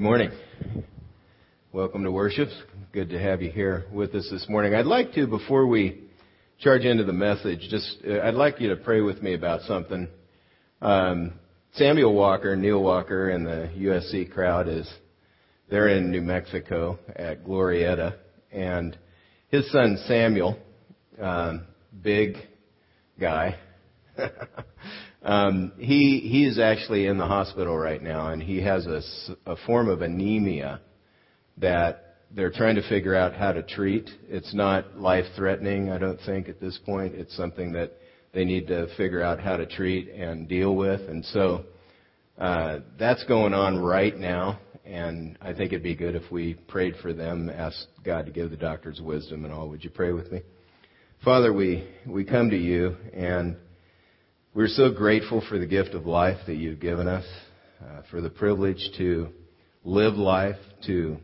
Good morning. Welcome to worship. Good to have you here with us this morning. I'd like to, before we charge into the message, just uh, I'd like you to pray with me about something. Um, Samuel Walker, Neil Walker, and the USC crowd is they're in New Mexico at Glorieta, and his son Samuel, um, big guy. Um, he he is actually in the hospital right now, and he has a, a form of anemia that they're trying to figure out how to treat. It's not life threatening, I don't think, at this point. It's something that they need to figure out how to treat and deal with, and so uh, that's going on right now. And I think it'd be good if we prayed for them, asked God to give the doctors wisdom and all. Would you pray with me? Father, we we come to you and we're so grateful for the gift of life that you've given us, uh, for the privilege to live life, to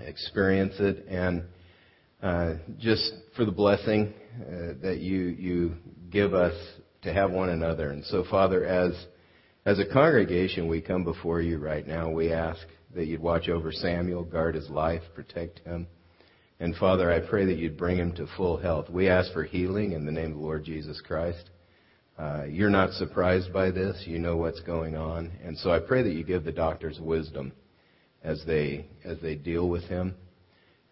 experience it, and uh, just for the blessing uh, that you you give us to have one another. And so, Father, as as a congregation, we come before you right now. We ask that you'd watch over Samuel, guard his life, protect him. And Father, I pray that you'd bring him to full health. We ask for healing in the name of the Lord Jesus Christ. Uh, you're not surprised by this. You know what's going on. And so I pray that you give the doctors wisdom as they, as they deal with him,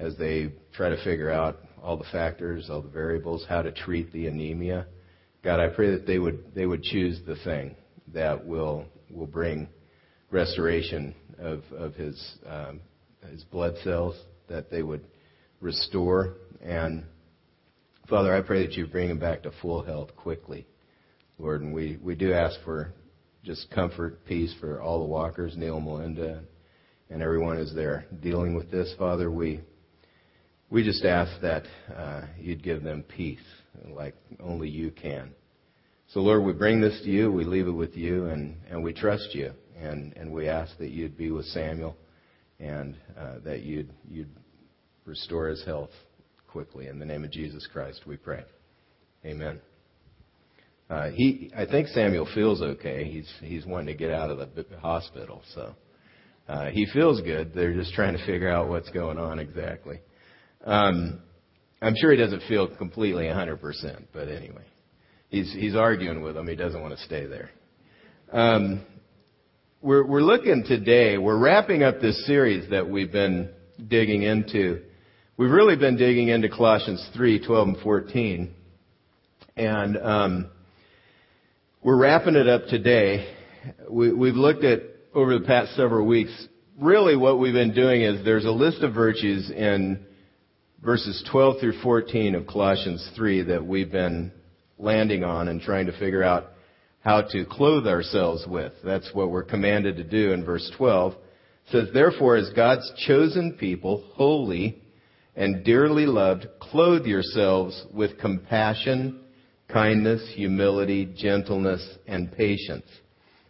as they try to figure out all the factors, all the variables, how to treat the anemia. God, I pray that they would, they would choose the thing that will, will bring restoration of, of his, um, his blood cells, that they would restore. And Father, I pray that you bring him back to full health quickly. Lord, and we, we do ask for just comfort, peace for all the Walkers, Neil, Melinda, and everyone who's there dealing with this. Father, we we just ask that uh, you'd give them peace like only you can. So, Lord, we bring this to you, we leave it with you, and, and we trust you. And, and we ask that you'd be with Samuel and uh, that you'd, you'd restore his health quickly. In the name of Jesus Christ, we pray. Amen. Uh, he, I think Samuel feels okay. He's he's wanting to get out of the hospital, so uh, he feels good. They're just trying to figure out what's going on exactly. Um, I'm sure he doesn't feel completely 100%, but anyway, he's he's arguing with him. He doesn't want to stay there. Um, we're we're looking today. We're wrapping up this series that we've been digging into. We've really been digging into Colossians 3, 12, and 14, and um, we're wrapping it up today. We, we've looked at, over the past several weeks, really what we've been doing is there's a list of virtues in verses 12 through 14 of Colossians 3 that we've been landing on and trying to figure out how to clothe ourselves with. That's what we're commanded to do in verse 12. It says, Therefore, as God's chosen people, holy and dearly loved, clothe yourselves with compassion, kindness, humility, gentleness, and patience.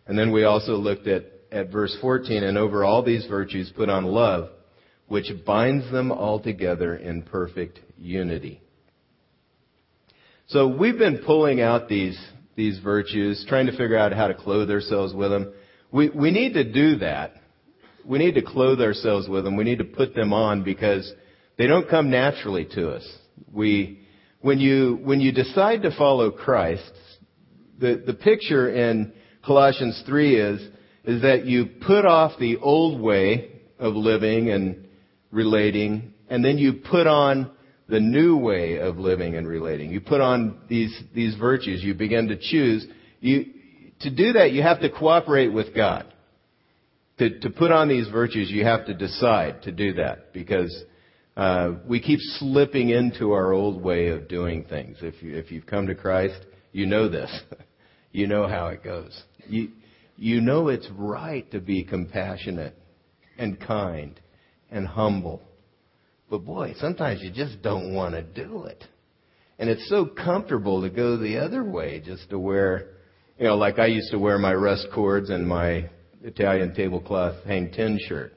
And then we also looked at, at verse 14, and over all these virtues put on love, which binds them all together in perfect unity. So we've been pulling out these, these virtues, trying to figure out how to clothe ourselves with them. We, we need to do that. We need to clothe ourselves with them. We need to put them on because they don't come naturally to us. We, when you, when you decide to follow Christ, the, the picture in Colossians 3 is, is that you put off the old way of living and relating, and then you put on the new way of living and relating. You put on these, these virtues. You begin to choose. You, to do that, you have to cooperate with God. To, to put on these virtues, you have to decide to do that because uh, we keep slipping into our old way of doing things. If you if you've come to Christ, you know this. you know how it goes. You you know it's right to be compassionate and kind and humble. But boy, sometimes you just don't want to do it. And it's so comfortable to go the other way, just to wear, you know, like I used to wear my rust cords and my Italian tablecloth Hang Ten shirt.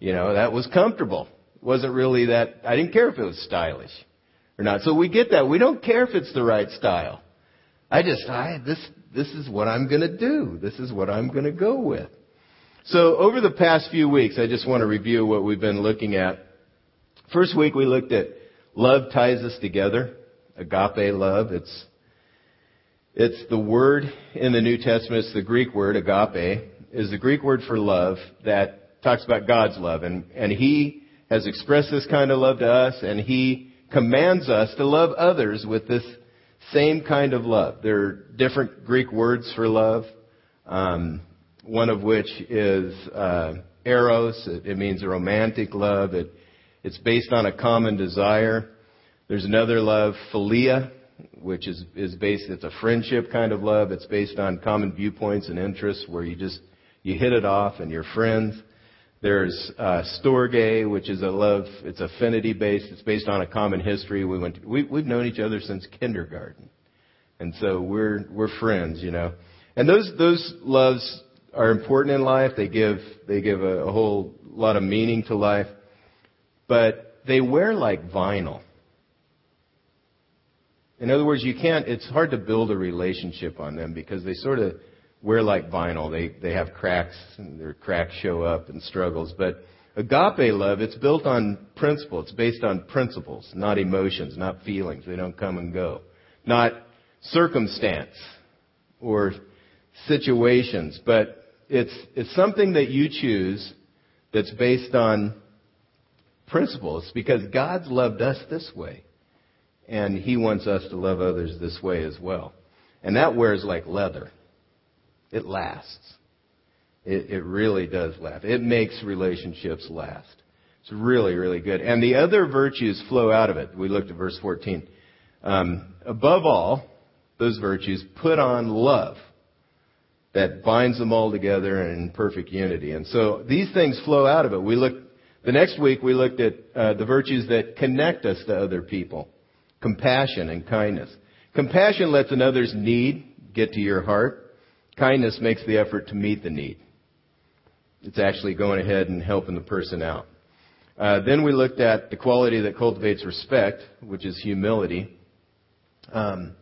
You know, that was comfortable wasn't really that, I didn't care if it was stylish or not. So we get that. We don't care if it's the right style. I just, I, this, this is what I'm going to do. This is what I'm going to go with. So over the past few weeks, I just want to review what we've been looking at. First week we looked at love ties us together, agape love. It's it's the word in the New Testament, it's the Greek word, agape, is the Greek word for love that talks about God's love. And, and He has expressed this kind of love to us, and He commands us to love others with this same kind of love. There are different Greek words for love, um, one of which is uh, eros. It, it means romantic love. It, it's based on a common desire. There's another love, philia, which is, is based, it's a friendship kind of love. It's based on common viewpoints and interests where you just, you hit it off and you're friends. There's uh, storge, which is a love, it's affinity based. It's based on a common history. We went, to, we, we've known each other since kindergarten. And so we're, we're friends, you know. And those, those loves are important in life. They give, they give a, a whole lot of meaning to life. But they wear like vinyl. In other words, you can't, it's hard to build a relationship on them because they sort of wear like vinyl. They, they have cracks and their cracks show up and struggles. But agape love, it's built on principle. It's based on principles, not emotions, not feelings. They don't come and go. Not circumstance or situations, but it's, it's something that you choose that's based on principles because God's loved us this way and he wants us to love others this way as well. And that wears like leather. It lasts. It, it really does last. It makes relationships last. It's really, really good. And the other virtues flow out of it. We looked at verse 14. Um, above all, those virtues put on love that binds them all together in perfect unity. And so these things flow out of it. We looked, the next week we looked at uh, the virtues that connect us to other people compassion and kindness. Compassion lets another's need get to your heart. Kindness makes the effort to meet the need. It's actually going ahead and helping the person out. Uh, then we looked at the quality that cultivates respect, which is humility. Um,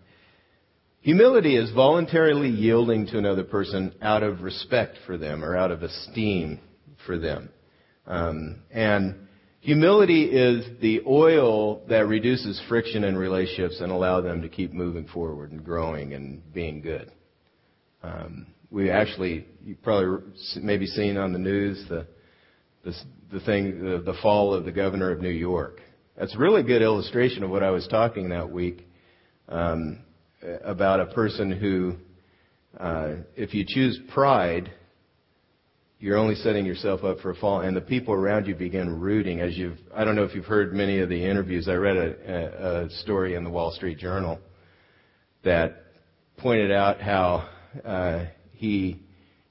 humility is voluntarily yielding to another person out of respect for them or out of esteem for them. Um, and Humility is the oil that reduces friction in relationships and allow them to keep moving forward and growing and being good. Um, we actually, you probably maybe seen on the news the the, the thing, the, the fall of the governor of New York. That's a really good illustration of what I was talking that week um, about a person who, uh, if you choose pride, you're only setting yourself up for a fall, and the people around you begin rooting. As you've, I don't know if you've heard many of the interviews. I read a, a, a story in the Wall Street Journal that pointed out how uh, he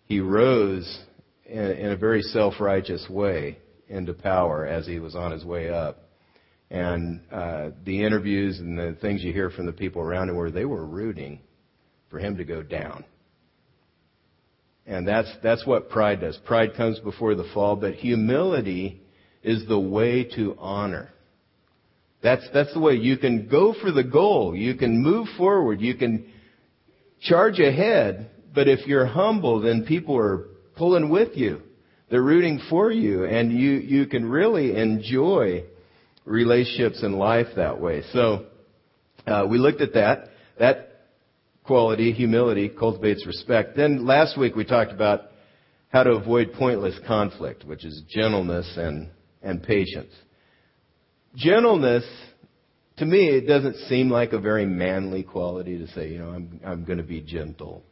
he rose in, in a very self-righteous way into power as he was on his way up. And uh, the interviews and the things you hear from the people around him were they were rooting for him to go down. And that's, that's what pride does. Pride comes before the fall, but humility is the way to honor. That's, that's the way you can go for the goal. You can move forward. You can charge ahead. But if you're humble, then people are pulling with you. They're rooting for you. And you, you can really enjoy relationships in life that way. So, uh, we looked at that. That quality, humility, cultivates respect. Then last week we talked about how to avoid pointless conflict, which is gentleness and, and patience. Gentleness, to me, it doesn't seem like a very manly quality to say, you know, I'm, I'm going to be gentle,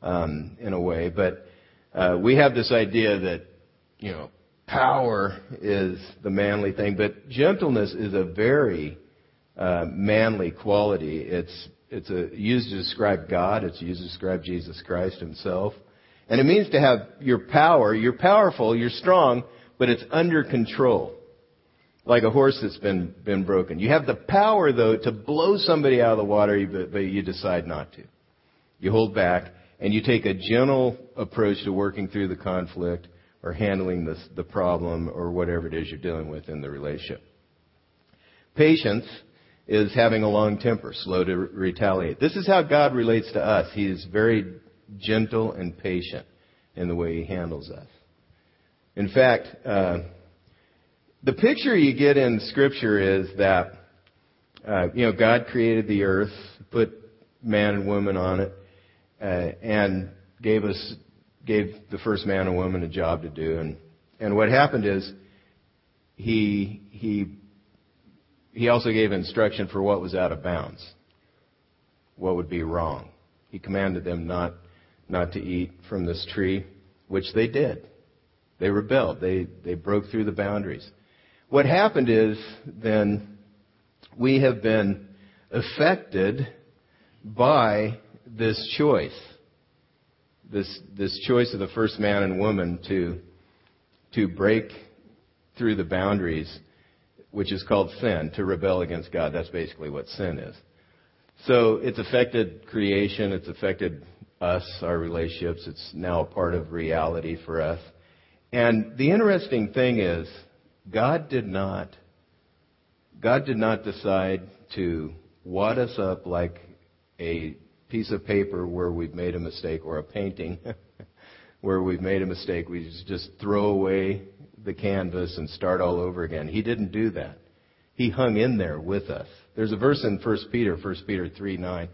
um, in a way. But, uh, we have this idea that, you know, power is the manly thing, but gentleness is a very, uh, manly quality. It's it's a, used to describe God. It's used to describe Jesus Christ himself. And it means to have your power. You're powerful, you're strong, but it's under control. Like a horse that's been, been broken. You have the power though to blow somebody out of the water, but, but you decide not to. You hold back and you take a gentle approach to working through the conflict or handling the, the problem or whatever it is you're dealing with in the relationship. Patience is having a long temper, slow to retaliate. This is how God relates to us. He is very gentle and patient. in the way He handles us. In fact, uh, the picture you get in Scripture is that, uh, you know, God created the earth, put man and woman on it, uh, and gave us, gave the first man and woman a job to do. And, and what happened is, he, he, he also gave instruction for what was out of bounds, what would be wrong. He commanded them not, not to eat from this tree, which they did. They rebelled. They, they broke through the boundaries. What happened is then we have been affected by this choice. This, this choice of the first man and woman to, to break through the boundaries, which is called sin, to rebel against God. That's basically what sin is. So it's affected creation, it's affected us, our relationships. It's now a part of reality for us. And the interesting thing is, God did not, God did not decide to wad us up like a piece of paper where we've made a mistake or a painting where we've made a mistake. We just throw away the canvas and start all over again. He didn't do that. He hung in there with us. There's a verse in 1 Peter, 1 Peter 3 9,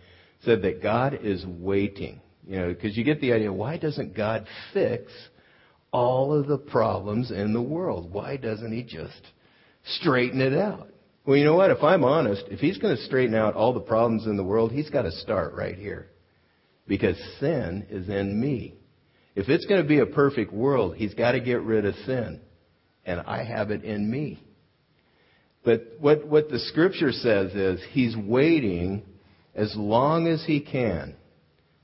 said that God is waiting. You know, because you get the idea, why doesn't God fix all of the problems in the world? Why doesn't He just straighten it out? Well, you know what? If I'm honest, if He's going to straighten out all the problems in the world, He's got to start right here. Because sin is in me. If it's going to be a perfect world, He's got to get rid of sin. And I have it in me. But what, what the scripture says is he's waiting as long as he can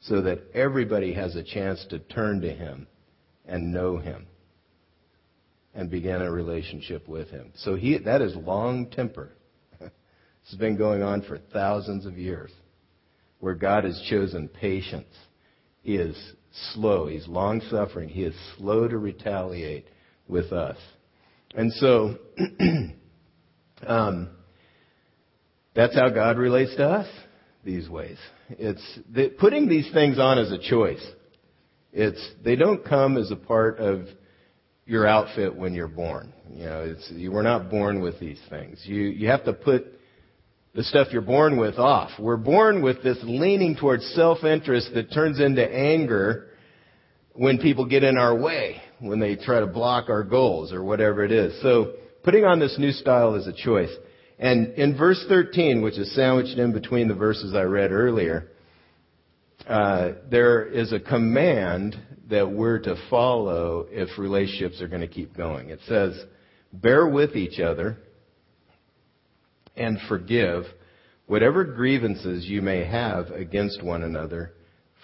so that everybody has a chance to turn to him and know him and begin a relationship with him. So he, that is long temper. this has been going on for thousands of years where God has chosen patience. He is slow. He's long suffering. He is slow to retaliate with us. And so, Um, that's how God relates to us these ways. It's the, putting these things on as a choice. It's they don't come as a part of your outfit when you're born. You know, it's you were not born with these things. You you have to put the stuff you're born with off. We're born with this leaning towards self-interest that turns into anger when people get in our way, when they try to block our goals or whatever it is. So Putting on this new style is a choice. And in verse 13, which is sandwiched in between the verses I read earlier, uh, there is a command that we're to follow if relationships are going to keep going. It says, bear with each other and forgive whatever grievances you may have against one another.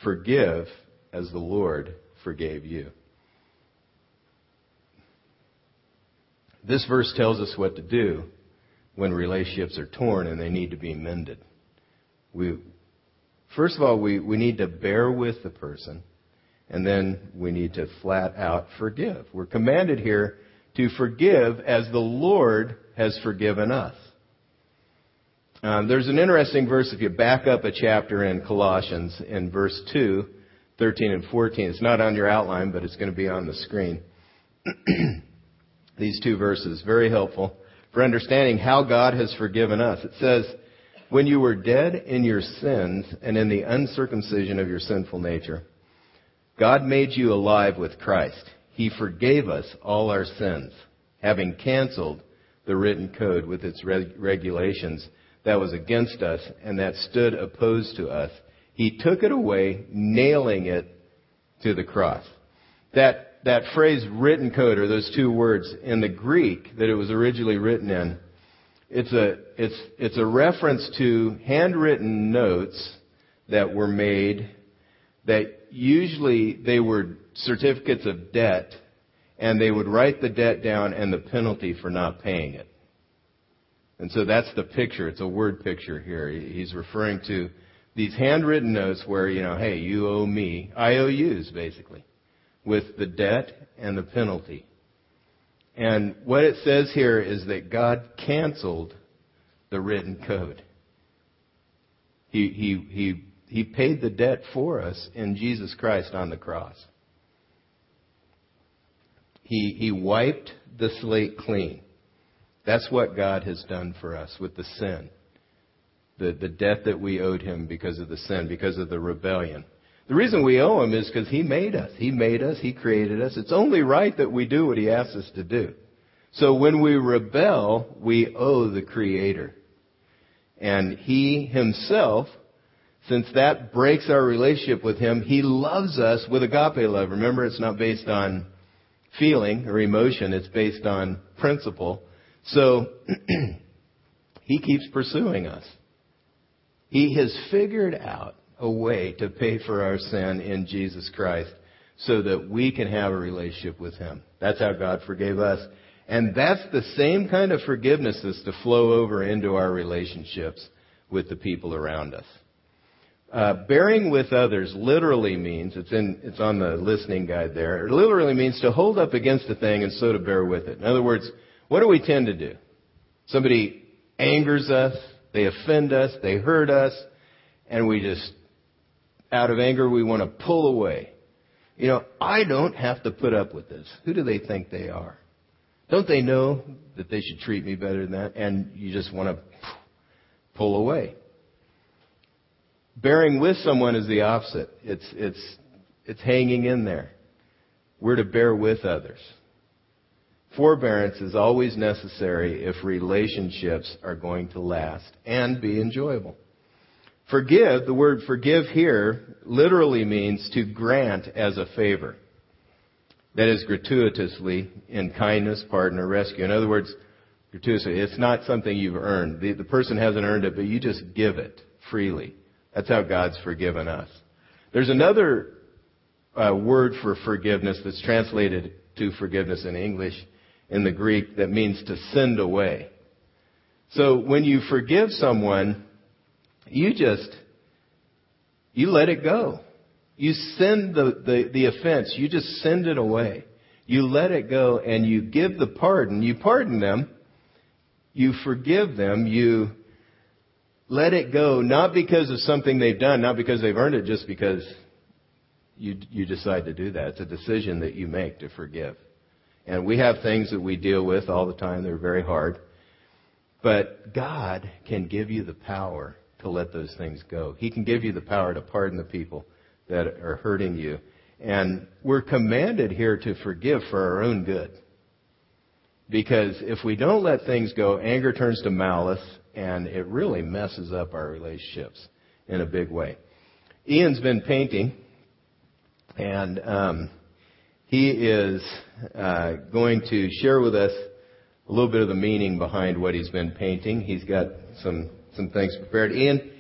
Forgive as the Lord forgave you. This verse tells us what to do when relationships are torn and they need to be mended. We, first of all, we, we need to bear with the person, and then we need to flat out forgive. We're commanded here to forgive as the Lord has forgiven us. Um, there's an interesting verse if you back up a chapter in Colossians in verse 2, 13 and 14. It's not on your outline, but it's going to be on the screen. these two verses. Very helpful for understanding how God has forgiven us. It says, when you were dead in your sins and in the uncircumcision of your sinful nature, God made you alive with Christ. He forgave us all our sins, having canceled the written code with its regulations that was against us and that stood opposed to us. He took it away, nailing it to the cross. That that phrase written code, or those two words, in the Greek that it was originally written in, it's a, it's, it's a reference to handwritten notes that were made that usually they were certificates of debt and they would write the debt down and the penalty for not paying it. And so that's the picture. It's a word picture here. He's referring to these handwritten notes where, you know, hey, you owe me IOUs, basically with the debt and the penalty. And what it says here is that God canceled the written code. He, he, he, he paid the debt for us in Jesus Christ on the cross. He, he wiped the slate clean. That's what God has done for us with the sin. The, the debt that we owed him because of the sin, because of the rebellion. The reason we owe him is because he made us. He made us. He created us. It's only right that we do what he asks us to do. So when we rebel, we owe the creator. And he himself, since that breaks our relationship with him, he loves us with agape love. Remember, it's not based on feeling or emotion. It's based on principle. So, he keeps pursuing us. He has figured out a way to pay for our sin in Jesus Christ so that we can have a relationship with Him. That's how God forgave us. And that's the same kind of forgiveness that's to flow over into our relationships with the people around us. Uh, bearing with others literally means, it's, in, it's on the listening guide there, it literally means to hold up against a thing and so to bear with it. In other words, what do we tend to do? Somebody angers us, they offend us, they hurt us, and we just, out of anger, we want to pull away. You know, I don't have to put up with this. Who do they think they are? Don't they know that they should treat me better than that? And you just want to pull away. Bearing with someone is the opposite. It's, it's, it's hanging in there. We're to bear with others. Forbearance is always necessary if relationships are going to last and be enjoyable. Forgive, the word forgive here literally means to grant as a favor. That is gratuitously in kindness, pardon, or rescue. In other words, gratuitously, it's not something you've earned. The, the person hasn't earned it, but you just give it freely. That's how God's forgiven us. There's another uh, word for forgiveness that's translated to forgiveness in English in the Greek that means to send away. So when you forgive someone, you just, you let it go. You send the, the, the offense, you just send it away. You let it go and you give the pardon. You pardon them. You forgive them. You let it go, not because of something they've done, not because they've earned it, just because you, you decide to do that. It's a decision that you make to forgive. And we have things that we deal with all the time that are very hard. But God can give you the power to let those things go. He can give you the power to pardon the people that are hurting you. And we're commanded here to forgive for our own good. Because if we don't let things go, anger turns to malice, and it really messes up our relationships in a big way. Ian's been painting, and um, he is uh, going to share with us a little bit of the meaning behind what he's been painting. He's got some some things prepared. Ian,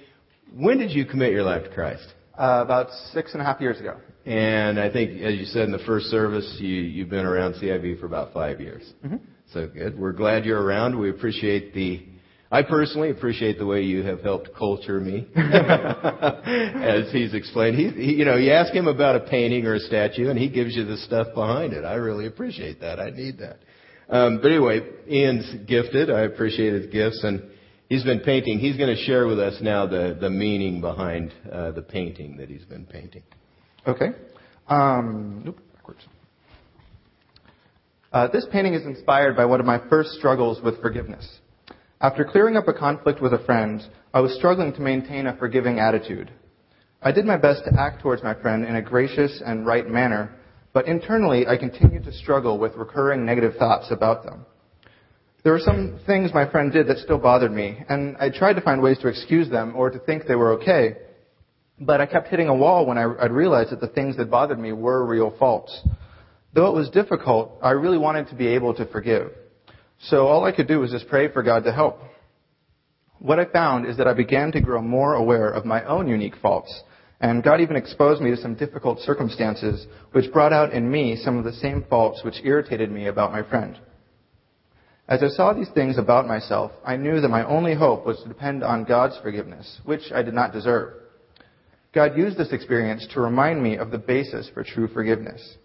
when did you commit your life to Christ? Uh, about six and a half years ago. And I think, as you said in the first service, you, you've been around CIV for about five years. Mm-hmm. So good. We're glad you're around. We appreciate the I personally appreciate the way you have helped culture me, as he's explained. He, he, you know, you ask him about a painting or a statue, and he gives you the stuff behind it. I really appreciate that. I need that. Um, but anyway, Ian's gifted. I appreciate his gifts, and he's been painting. He's going to share with us now the the meaning behind uh, the painting that he's been painting. Okay. Um, nope, backwards. Uh, this painting is inspired by one of my first struggles with forgiveness. After clearing up a conflict with a friend, I was struggling to maintain a forgiving attitude. I did my best to act towards my friend in a gracious and right manner, but internally I continued to struggle with recurring negative thoughts about them. There were some things my friend did that still bothered me, and I tried to find ways to excuse them or to think they were okay, but I kept hitting a wall when I, would realized that the things that bothered me were real faults. Though it was difficult, I really wanted to be able to forgive. So all I could do was just pray for God to help. What I found is that I began to grow more aware of my own unique faults. And God even exposed me to some difficult circumstances, which brought out in me some of the same faults which irritated me about my friend. As I saw these things about myself, I knew that my only hope was to depend on God's forgiveness, which I did not deserve. God used this experience to remind me of the basis for true forgiveness.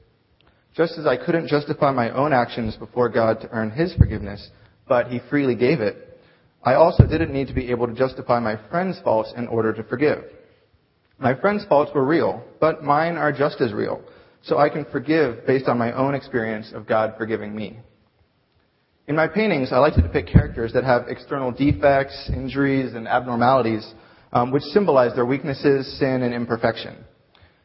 Just as I couldn't justify my own actions before God to earn His forgiveness, but He freely gave it, I also didn't need to be able to justify my friend's faults in order to forgive. My friend's faults were real, but mine are just as real. so I can forgive based on my own experience of God forgiving me. In my paintings, I like to depict characters that have external defects, injuries, and abnormalities, um, which symbolize their weaknesses, sin, and imperfection.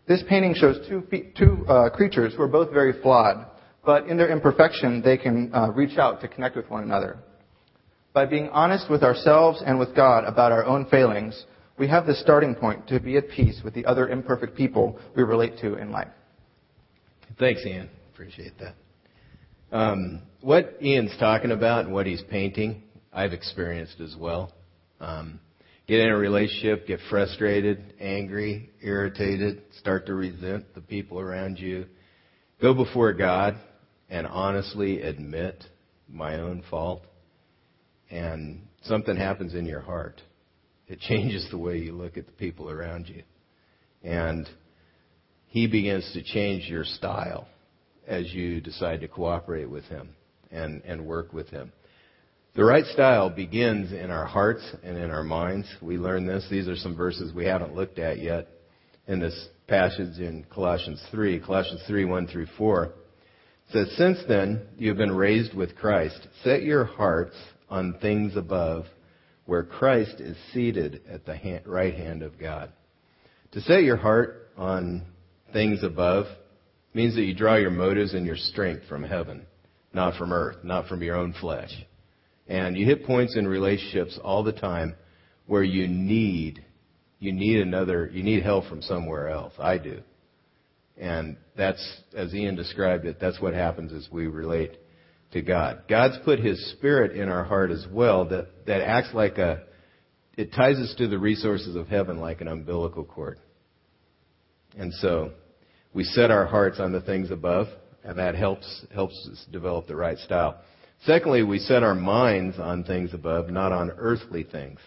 This painting shows two, two uh, creatures who are both very flawed, but in their imperfection, they can uh, reach out to connect with one another. By being honest with ourselves and with God about our own failings, we have the starting point to be at peace with the other imperfect people we relate to in life. Thanks, Ian. Appreciate that. Um, what Ian's talking about and what he's painting, I've experienced as well. Um, get in a relationship, get frustrated, angry, irritated, start to resent the people around you. Go before God and honestly admit my own fault. And something happens in your heart. It changes the way you look at the people around you. And he begins to change your style as you decide to cooperate with Him and, and work with Him. The right style begins in our hearts and in our minds. We learn this. These are some verses we haven't looked at yet in this passage in Colossians 3. Colossians 3, 1 through 4 it says, Since then you have been raised with Christ. Set your hearts on things above, where Christ is seated at the right hand of God. To set your heart on things above means that you draw your motives and your strength from heaven, not from earth, not from your own flesh. And you hit points in relationships all the time where you need you need another you need help from somewhere else. I do. And that's as Ian described it, that's what happens as we relate to God. God's put his spirit in our heart as well that, that acts like a it ties us to the resources of heaven like an umbilical cord. And so we set our hearts on the things above, and that helps, helps us develop the right style. Secondly, we set our minds on things above, not on earthly things.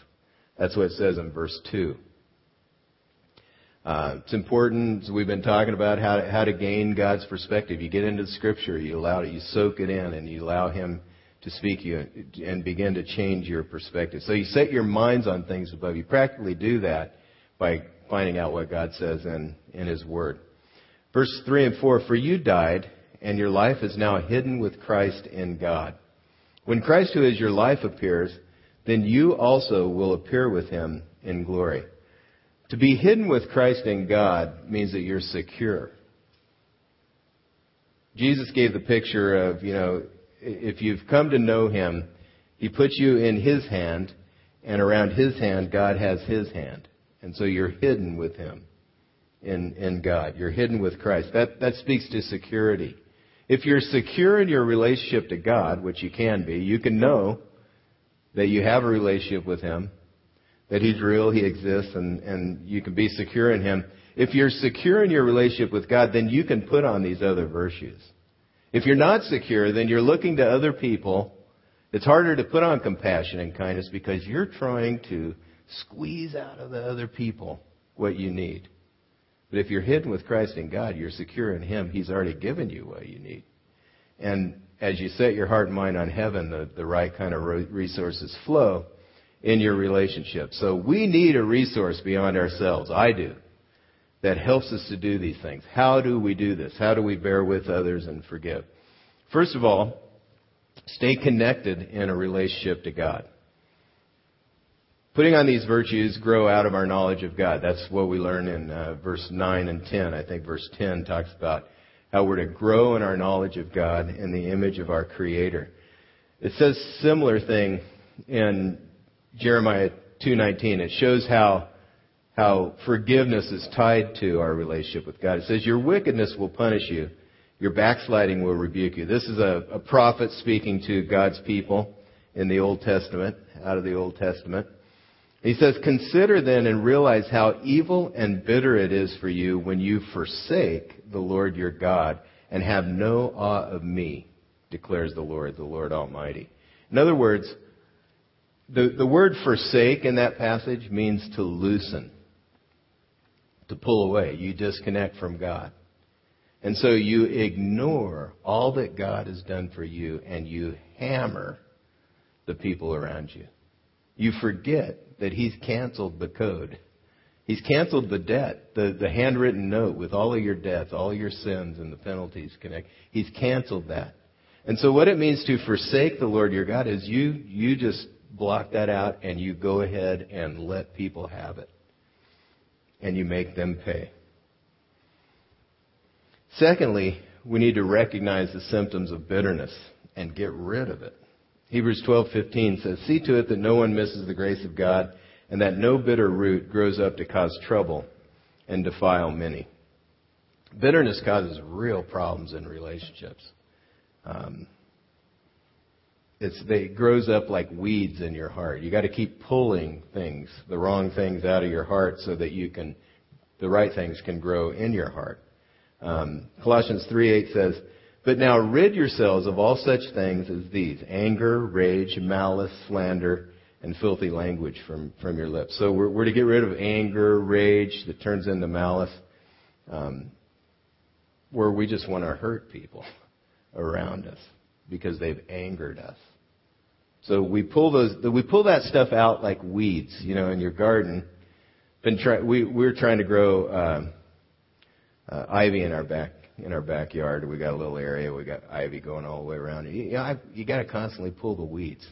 That's what it says in verse 2. Uh, it's important, we've been talking about, how to, how to gain God's perspective. You get into the Scripture, you allow it, you soak it in, and you allow Him to speak you and begin to change your perspective. So you set your minds on things above. You practically do that by finding out what God says in, in His Word. Verses 3 and 4 For you died, and your life is now hidden with Christ in God. When Christ, who is your life, appears, then you also will appear with him in glory. To be hidden with Christ in God means that you're secure. Jesus gave the picture of, you know, if you've come to know him, he puts you in his hand, and around his hand, God has his hand. And so you're hidden with him in, in God. You're hidden with Christ. That, that speaks to security. If you're secure in your relationship to God, which you can be, you can know that you have a relationship with Him, that He's real, He exists, and, and you can be secure in Him. If you're secure in your relationship with God, then you can put on these other virtues. If you're not secure, then you're looking to other people. It's harder to put on compassion and kindness because you're trying to squeeze out of the other people what you need. But if you're hidden with Christ in God, you're secure in Him. He's already given you what you need. And as you set your heart and mind on heaven, the, the right kind of resources flow in your relationship. So we need a resource beyond ourselves. I do. That helps us to do these things. How do we do this? How do we bear with others and forgive? First of all, stay connected in a relationship to God. Putting on these virtues grow out of our knowledge of God. That's what we learn in uh, verse 9 and 10. I think verse 10 talks about how we're to grow in our knowledge of God in the image of our Creator. It says similar thing in Jeremiah 2:19. It shows how how forgiveness is tied to our relationship with God. It says, "Your wickedness will punish you; your backsliding will rebuke you." This is a, a prophet speaking to God's people in the Old Testament, out of the Old Testament. He says, Consider then and realize how evil and bitter it is for you when you forsake the Lord your God and have no awe of me, declares the Lord, the Lord Almighty. In other words, the, the word forsake in that passage means to loosen, to pull away. You disconnect from God. And so you ignore all that God has done for you and you hammer the people around you. You forget that He's canceled the code He's canceled the debt, the, the handwritten note with all of your debts, all your sins and the penalties connect. He's canceled that. And so what it means to forsake the Lord your God is you, you just block that out and you go ahead and let people have it. And you make them pay. Secondly, we need to recognize the symptoms of bitterness and get rid of it. Hebrews 12:15 says, "See to it that no one misses the grace of God, and that no bitter root grows up to cause trouble and defile many." Bitterness causes real problems in relationships. Um, it's, it grows up like weeds in your heart. You got to keep pulling things, the wrong things, out of your heart, so that you can, the right things can grow in your heart. Um, Colossians 3:8 says, "But now rid yourselves of all such things as these: anger, rage, malice, slander, and filthy language from from your lips." So we're, we're to get rid of anger, rage that turns into malice, um, where we just want to hurt people around us because they've angered us. So we pull those, we pull that stuff out like weeds, you know, in your garden. Been try, we we're trying to grow. Um, uh, ivy in our back in our backyard. We got a little area. We got ivy going all the way around. You, you, know, you got to constantly pull the weeds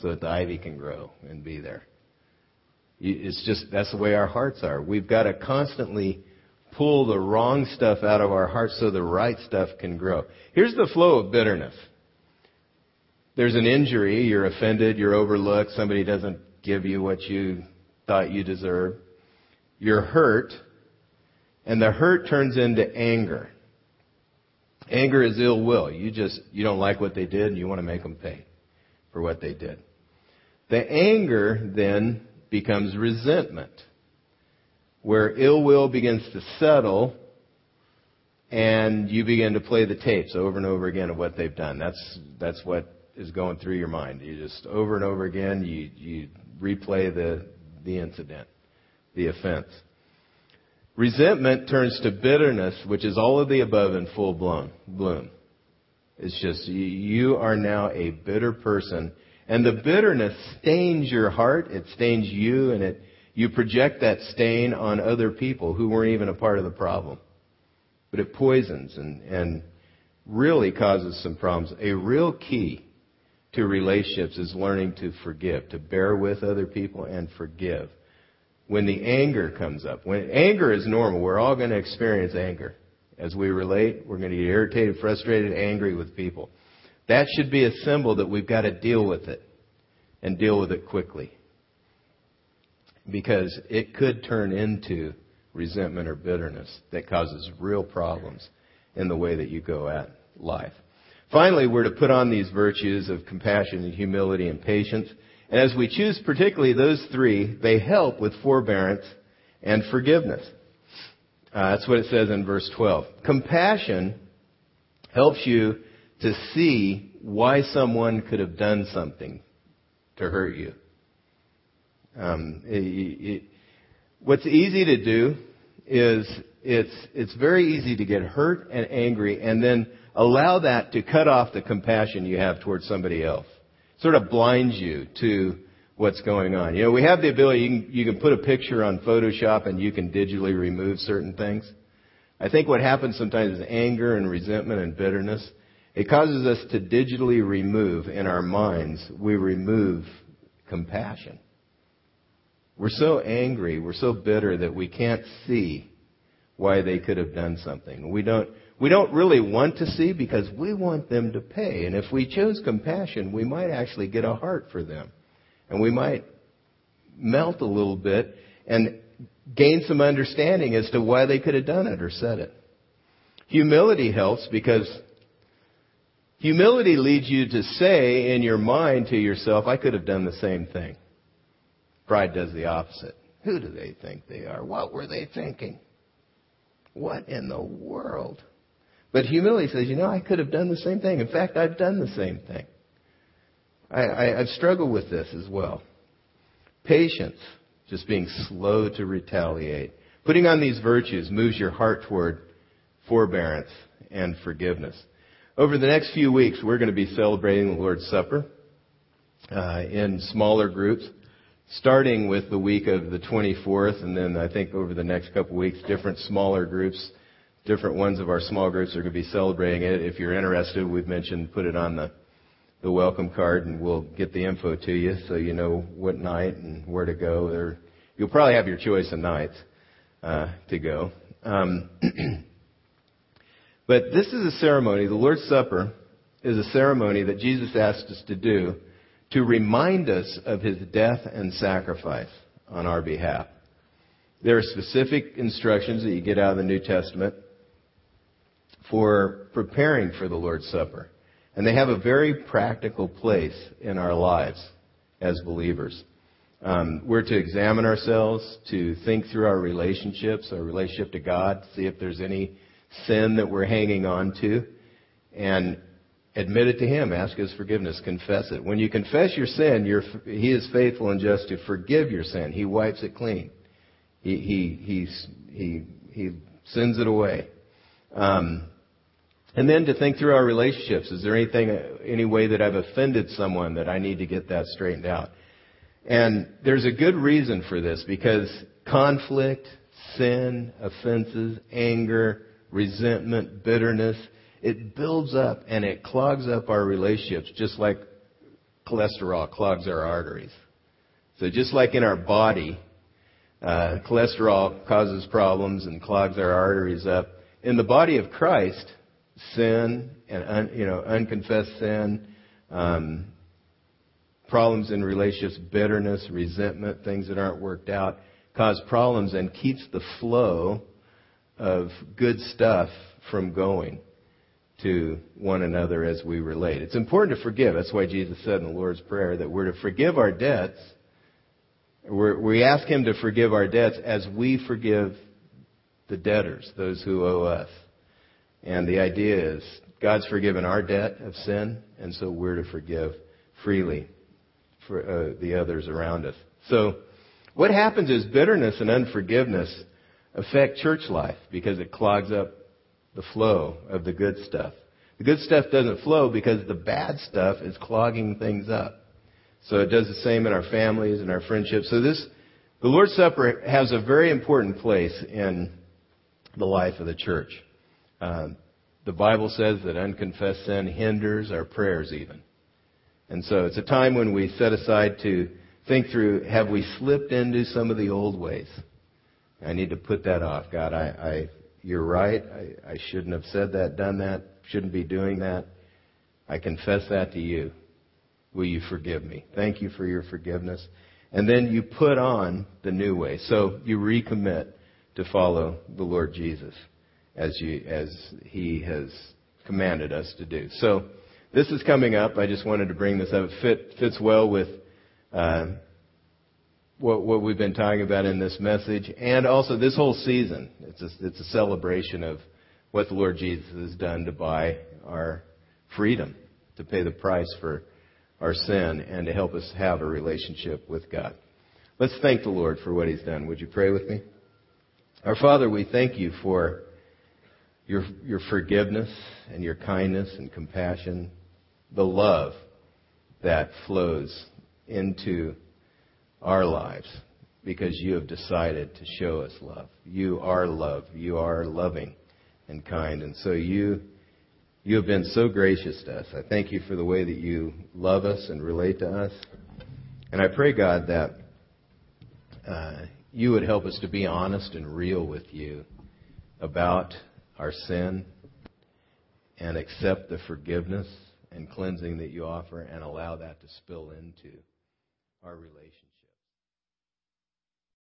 so that the ivy can grow and be there. It's just that's the way our hearts are. We've got to constantly pull the wrong stuff out of our hearts so the right stuff can grow. Here's the flow of bitterness. There's an injury, you're offended, you're overlooked, somebody doesn't give you what you thought you deserved. You're hurt, and the hurt turns into anger. Anger is ill will. You just, you don't like what they did and you want to make them pay for what they did. The anger then becomes resentment, where ill will begins to settle and you begin to play the tapes over and over again of what they've done. That's, that's what is going through your mind. You just over and over again, you, you replay the, the incident, the offense. Resentment turns to bitterness, which is all of the above in full blown bloom. It's just you are now a bitter person, and the bitterness stains your heart. It stains you, and it you project that stain on other people who weren't even a part of the problem. But it poisons and and really causes some problems. A real key to relationships is learning to forgive, to bear with other people and forgive when the anger comes up. When anger is normal, we're all going to experience anger. As we relate, we're going to get irritated, frustrated, angry with people. That should be a symbol that we've got to deal with it and deal with it quickly. Because it could turn into resentment or bitterness that causes real problems in the way that you go at life. Finally, we're to put on these virtues of compassion and humility and patience. And as we choose particularly those three, they help with forbearance and forgiveness. Uh, that's what it says in verse 12. Compassion helps you to see why someone could have done something to hurt you. Um, it, it, what's easy to do is it's it's very easy to get hurt and angry, and then allow that to cut off the compassion you have towards somebody else sort of blinds you to what's going on. You know, we have the ability, you can, you can put a picture on Photoshop and you can digitally remove certain things. I think what happens sometimes is anger and resentment and bitterness. It causes us to digitally remove in our minds, we remove compassion. We're so angry, we're so bitter that we can't see why they could have done something. We don't, we don't really want to see because we want them to pay. And if we chose compassion, we might actually get a heart for them. And we might melt a little bit and gain some understanding as to why they could have done it or said it. Humility helps because humility leads you to say in your mind to yourself, I could have done the same thing. Pride does the opposite. Who do they think they are? What were they thinking? What in the world? But humility says, you know, I could have done the same thing. In fact, I've done the same thing. I, I, I've struggled with this as well. Patience, just being slow to retaliate. Putting on these virtues moves your heart toward forbearance and forgiveness. Over the next few weeks, we're going to be celebrating the Lord's Supper uh, in smaller groups. starting with the week of the 24th, and then I think over the next couple weeks, different smaller groups, different ones of our small groups are going to be celebrating it. If you're interested, we've mentioned put it on the the welcome card, and we'll get the info to you so you know what night and where to go. There, you'll probably have your choice of nights uh, to go. Um, but this is a ceremony. The Lord's Supper is a ceremony that Jesus asked us to do to remind us of his death and sacrifice on our behalf. There are specific instructions that you get out of the New Testament for preparing for the Lord's Supper. And they have a very practical place in our lives as believers. Um, we're to examine ourselves, to think through our relationships, our relationship to God, see if there's any sin that we're hanging on to, and admit it to Him. Ask His forgiveness. Confess it. When you confess your sin, He is faithful and just to forgive your sin. He wipes it clean. He He He He sends it away. Um, and then to think through our relationships. Is there anything, any way that I've offended someone that I need to get that straightened out? And there's a good reason for this because conflict, sin, offenses, anger, resentment, bitterness, it builds up and it clogs up our relationships just like cholesterol clogs our arteries. So just like in our body, uh, cholesterol causes problems and clogs our arteries up. In the body of Christ, sin and un, you know unconfessed sin, um, problems in relationships, bitterness, resentment, things that aren't worked out, cause problems and keeps the flow of good stuff from going to one another as we relate. It's important to forgive. That's why Jesus said in the Lord's Prayer that we're to forgive our debts. We're, we ask Him to forgive our debts as we forgive the debtors, those who owe us. And the idea is God's forgiven our debt of sin, and so we're to forgive freely for uh, the others around us. So, what happens is bitterness and unforgiveness affect church life because it clogs up the flow of the good stuff. The good stuff doesn't flow because the bad stuff is clogging things up. So it does the same in our families and our friendships. So this, the Lord's Supper has a very important place in the life of the church. Um, the Bible says that unconfessed sin hinders our prayers even. And so it's a time when we set aside to think through, have we slipped into some of the old ways? I need to put that off. God, I, I you're right. I, I shouldn't have said that, done that, shouldn't be doing that. I confess that to you. Will you forgive me? Thank you for your forgiveness. And then you put on the new way. So you recommit to follow the Lord Jesus as you as he has commanded us to do. So this is coming up. I just wanted to bring this up. It fit, fits well with uh, what, what we've been talking about in this message, and also this whole season. It's a, it's a celebration of what the Lord Jesus has done to buy our freedom, to pay the price for our sin, and to help us have a relationship with God. Let's thank the Lord for what He's done. Would you pray with me? Our Father, we thank you for your, your forgiveness and your kindness and compassion, the love that flows into our lives because you have decided to show us love. You are love. You are loving and kind. And so you, you have been so gracious to us. I thank you for the way that you love us and relate to us. And I pray, God, that uh, you would help us to be honest and real with you about our sin and accept the forgiveness and cleansing that you offer and allow that to spill into our relationship.